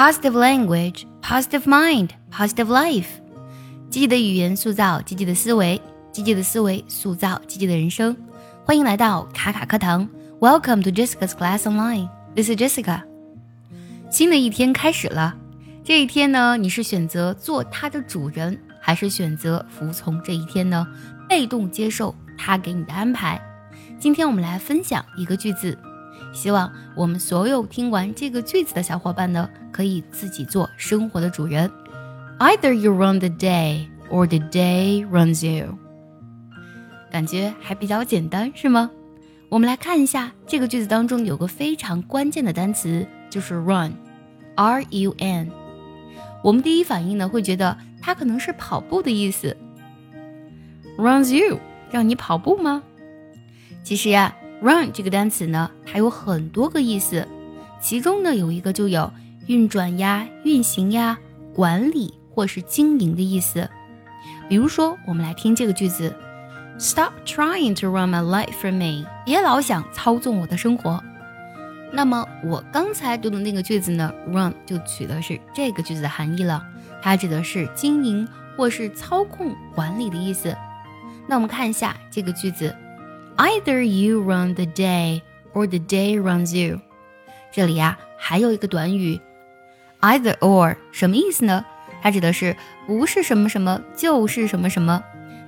Positive language, positive mind, positive life。积极的语言塑造积极的思维，积极的思维塑造积极的人生。欢迎来到卡卡课堂，Welcome to Jessica's Class Online。This is Jessica。新的一天开始了，这一天呢，你是选择做它的主人，还是选择服从这一天呢？被动接受它给你的安排。今天我们来分享一个句子。希望我们所有听完这个句子的小伙伴呢，可以自己做生活的主人。Either you run the day or the day runs you。感觉还比较简单，是吗？我们来看一下这个句子当中有个非常关键的单词，就是 run，r u n。我们第一反应呢会觉得它可能是跑步的意思。Runs you，让你跑步吗？其实呀。Run 这个单词呢，它有很多个意思，其中呢有一个就有运转呀、运行呀、管理或是经营的意思。比如说，我们来听这个句子：Stop trying to run my life for me，别老想操纵我的生活。那么我刚才读的那个句子呢，Run 就取的是这个句子的含义了，它指的是经营或是操控、管理的意思。那我们看一下这个句子。Either you run the day or the day runs you。这里呀还有一个短语，either or 什么意思呢？它指的是不是什么什么就是什么什么。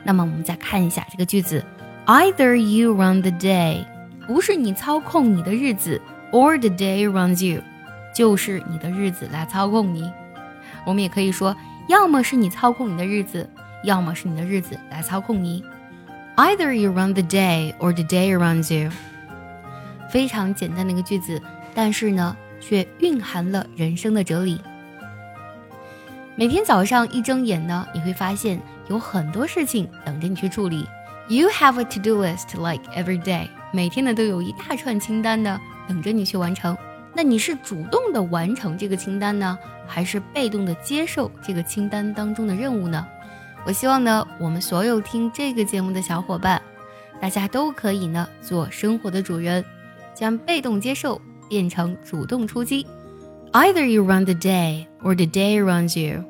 那么我们再看一下这个句子，Either you run the day，不是你操控你的日子，or the day runs you，就是你的日子来操控你。我们也可以说，要么是你操控你的日子，要么是你的日子来操控你。Either you run the day or the day runs you。非常简单的一个句子，但是呢，却蕴含了人生的哲理。每天早上一睁眼呢，你会发现有很多事情等着你去处理。You have a to-do list like every day。每天呢，都有一大串清单呢，等着你去完成。那你是主动的完成这个清单呢，还是被动的接受这个清单当中的任务呢？我希望呢，我们所有听这个节目的小伙伴，大家都可以呢做生活的主人，将被动接受变成主动出击。Either you run the day or the day runs you。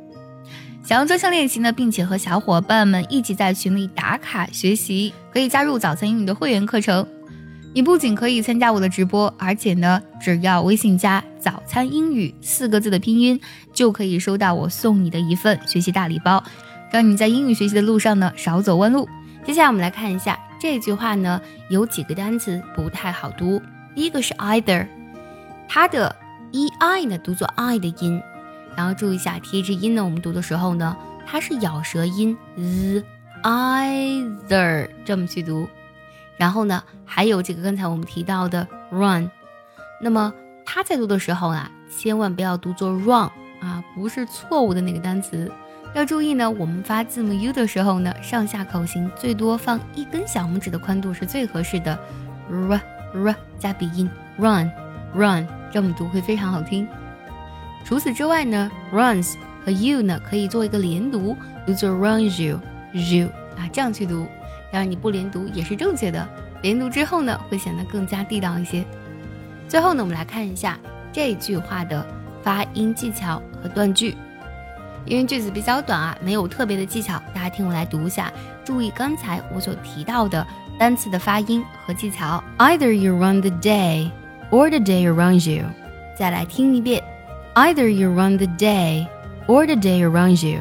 想要专项练习呢，并且和小伙伴们一起在群里打卡学习，可以加入早餐英语的会员课程。你不仅可以参加我的直播，而且呢，只要微信加“早餐英语”四个字的拼音，就可以收到我送你的一份学习大礼包。让你在英语学习的路上呢少走弯路。接下来我们来看一下这句话呢，有几个单词不太好读。第一个是 either，它的 e i 呢读作 i 的音，然后注意一下 t h 音呢，我们读的时候呢，它是咬舌音 z，either 这么去读。然后呢，还有这个刚才我们提到的 run，那么它在读的时候啊，千万不要读作 run 啊，不是错误的那个单词。要注意呢，我们发字母 u 的时候呢，上下口型最多放一根小拇指的宽度是最合适的。r r 加鼻音，run run 这么读会非常好听。除此之外呢，runs 和 you 呢可以做一个连读，读作 runs you you 啊，这样去读。当然你不连读也是正确的，连读之后呢会显得更加地道一些。最后呢，我们来看一下这句话的发音技巧和断句。因为句子比较短啊，没有特别的技巧，大家听我来读一下，注意刚才我所提到的单词的发音和技巧。Either you run the day, or the day around you。再来听一遍，Either you run the day, or the day around you。